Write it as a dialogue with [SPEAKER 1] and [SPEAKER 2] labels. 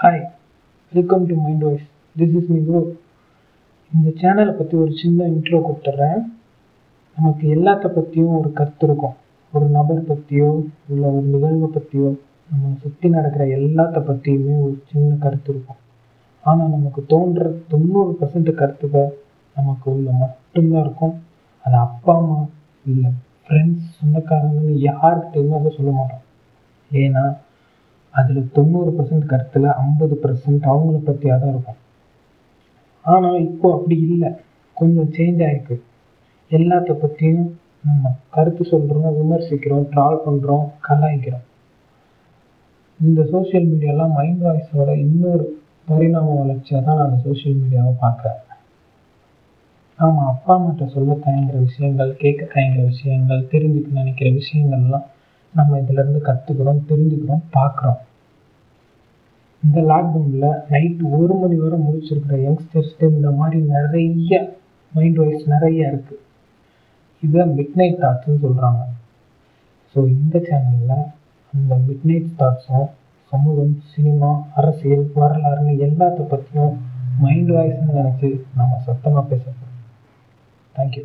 [SPEAKER 1] Hi welcome to mind voice this is me bro இந்த சேனலை பற்றி ஒரு சின்ன இன்ட்ரோ கொடுத்துட்றேன் நமக்கு எல்லாத்த பற்றியும் ஒரு கருத்து இருக்கும். ஒரு நபர் பற்றியோ இல்லை ஒரு நிகழ்வை பற்றியோ நம்ம சுற்றி நடக்கிற எல்லாத்த பற்றியுமே ஒரு சின்ன கருத்து இருக்கும். ஆனால் நமக்கு தோன்ற தொண்ணூறு பர்சன்ட் கருத்துக்கள் நமக்கு உள்ள மட்டும்தான் இருக்கும். அது அப்பா அம்மா இல்லை ஃப்ரெண்ட்ஸ் சொந்தக்காரங்கன்னு யார்கிட்டையுமே அதை சொல்ல மாட்டோம். ஏன்னா அதில் தொண்ணூறு பர்சன்ட் கருத்தில் ஐம்பது பர்சன்ட் அவங்கள பற்றியாக தான் இருக்கும். ஆனால் இப்போ அப்படி இல்லை. கொஞ்சம் சேஞ்ச் ஆகிருக்கு எல்லாத்த பற்றியும் நம்ம கருத்து சொல்கிறோம் விமர்சிக்கிறோம் ட்ரால் பண்ணுறோம் கலாய்க்கிறோம். இந்த சோஷியல் மீடியாலாம் மைண்ட் வாய்ஸோட இன்னொரு பரிணாம வளர்ச்சியாக தான் நான் அந்த சோஷியல் மீடியாவை பார்க்குறேன். ஆமாம் அப்பா அம்மாட்ட சொல்ல தயங்குற விஷயங்கள் கேட்க தயங்குற விஷயங்கள் தெரிஞ்சுக்க நினைக்கிற விஷயங்கள்லாம் நம்ம இதிலேருந்து கற்றுக்கிறோம் தெரிஞ்சுக்கிறோம் பார்க்குறோம். இந்த லாக்டவுனில் நைட்டு ஒரு மணி வரை முடிச்சிருக்கிற யங்ஸ்டர்ஸ்ட்டு இந்த மாதிரி நிறைய மைண்ட் வாய்ஸ் நிறைய இருக்குது இதை மிட் நைட் தாட்ஸ்னு சொல்கிறாங்க ஸோ இந்த சேனலில் அந்த மிட் நைட் தாட்ஸை சமூகம் சினிமா அரசியல் வரலாறுன்னு எல்லாத்த பற்றியும் மைண்ட் வாய்ஸ்னு நினச்சி நம்ம சத்தமாக பேச போகிறோம் தேங்க்யூ